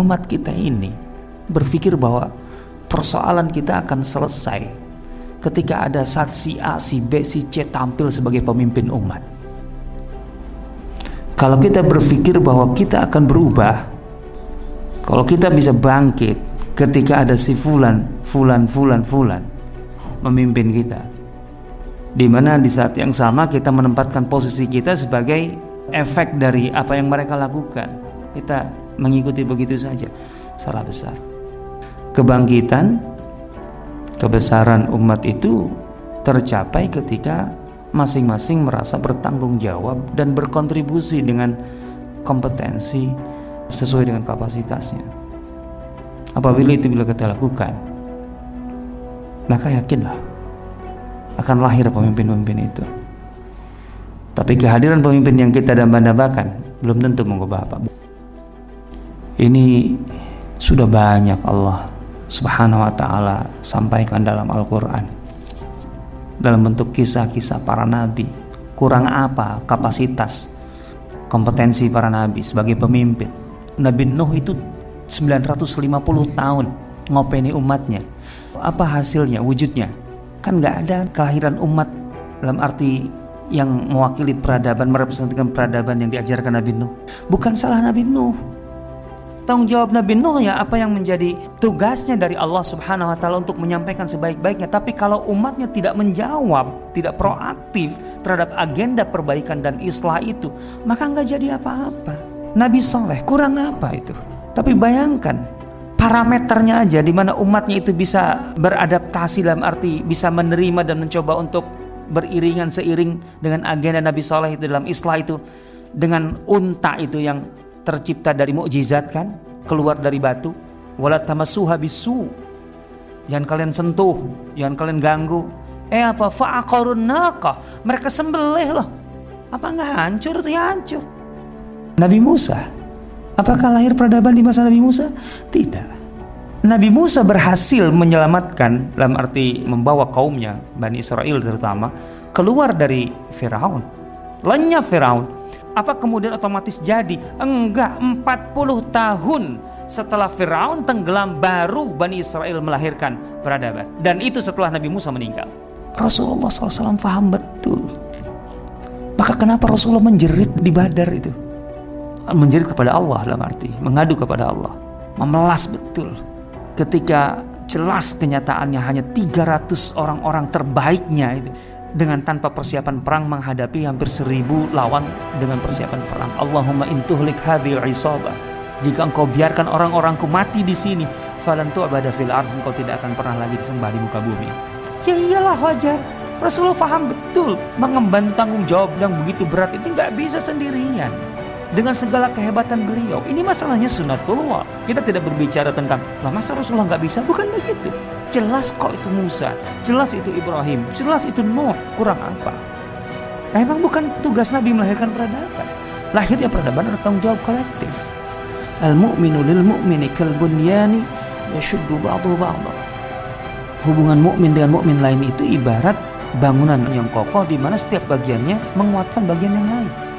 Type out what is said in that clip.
umat kita ini berpikir bahwa persoalan kita akan selesai ketika ada saksi A, si B, si C tampil sebagai pemimpin umat. Kalau kita berpikir bahwa kita akan berubah, kalau kita bisa bangkit ketika ada si fulan, fulan, fulan, fulan memimpin kita. Di mana di saat yang sama kita menempatkan posisi kita sebagai efek dari apa yang mereka lakukan. Kita mengikuti begitu saja. Salah besar. Kebangkitan kebesaran umat itu tercapai ketika masing-masing merasa bertanggung jawab dan berkontribusi dengan kompetensi sesuai dengan kapasitasnya. Apabila itu bila kita lakukan, maka yakinlah akan lahir pemimpin-pemimpin itu. Tapi kehadiran pemimpin yang kita dambakan belum tentu mengubah apa. Ini sudah banyak Allah Subhanahu wa taala sampaikan dalam Al-Qur'an dalam bentuk kisah-kisah para nabi. Kurang apa kapasitas kompetensi para nabi sebagai pemimpin? Nabi Nuh itu 950 tahun ngopeni umatnya. Apa hasilnya, wujudnya? Kan nggak ada kelahiran umat dalam arti yang mewakili peradaban, merepresentasikan peradaban yang diajarkan Nabi Nuh. Bukan salah Nabi Nuh, tanggung jawab Nabi Nuh ya apa yang menjadi tugasnya dari Allah Subhanahu wa taala untuk menyampaikan sebaik-baiknya. Tapi kalau umatnya tidak menjawab, tidak proaktif terhadap agenda perbaikan dan islah itu, maka nggak jadi apa-apa. Nabi Soleh kurang apa itu? Tapi bayangkan parameternya aja di mana umatnya itu bisa beradaptasi dalam arti bisa menerima dan mencoba untuk beriringan seiring dengan agenda Nabi Soleh itu dalam islah itu dengan unta itu yang tercipta dari mukjizat kan? Keluar dari batu. Wala tamassuha bisu. Jangan kalian sentuh jangan kalian ganggu. Eh apa fa'aqarun naqah? Mereka sembelih loh. Apa nggak hancur tuh? Ya hancur. Nabi Musa apakah lahir peradaban di masa Nabi Musa? Tidak. Nabi Musa berhasil menyelamatkan dalam arti membawa kaumnya Bani Israel terutama keluar dari Firaun. Lenyap Firaun apa kemudian otomatis jadi? Enggak, 40 tahun setelah Firaun tenggelam baru Bani Israel melahirkan peradaban. Dan itu setelah Nabi Musa meninggal. Rasulullah SAW paham betul. Maka kenapa Rasulullah menjerit di Badar itu? Menjerit kepada Allah dalam arti mengadu kepada Allah, memelas betul. Ketika jelas kenyataannya hanya 300 orang-orang terbaiknya itu dengan tanpa persiapan perang menghadapi hampir seribu lawan dengan persiapan perang. Allahumma intuhlik hadhil isabah. Jika engkau biarkan orang-orangku mati di sini, falan tu'bada fil ard, engkau tidak akan pernah lagi disembah di muka bumi. Ya iyalah wajar. Rasulullah faham betul mengemban tanggung jawab yang begitu berat itu nggak bisa sendirian dengan segala kehebatan beliau. Ini masalahnya sunatullah. Kita tidak berbicara tentang lah masa Rasulullah nggak bisa, bukan begitu. Jelas kok itu Musa, jelas itu Ibrahim, jelas itu Nuh. Kurang apa? Nah, emang bukan tugas Nabi melahirkan peradaban. Lahirnya peradaban adalah tanggung jawab kolektif. Al mu'minu lil mu'mini kal bunyani yashuddu ba'dahu ba'dha. Hubungan mukmin dengan mukmin lain itu ibarat bangunan yang kokoh di mana setiap bagiannya menguatkan bagian yang lain.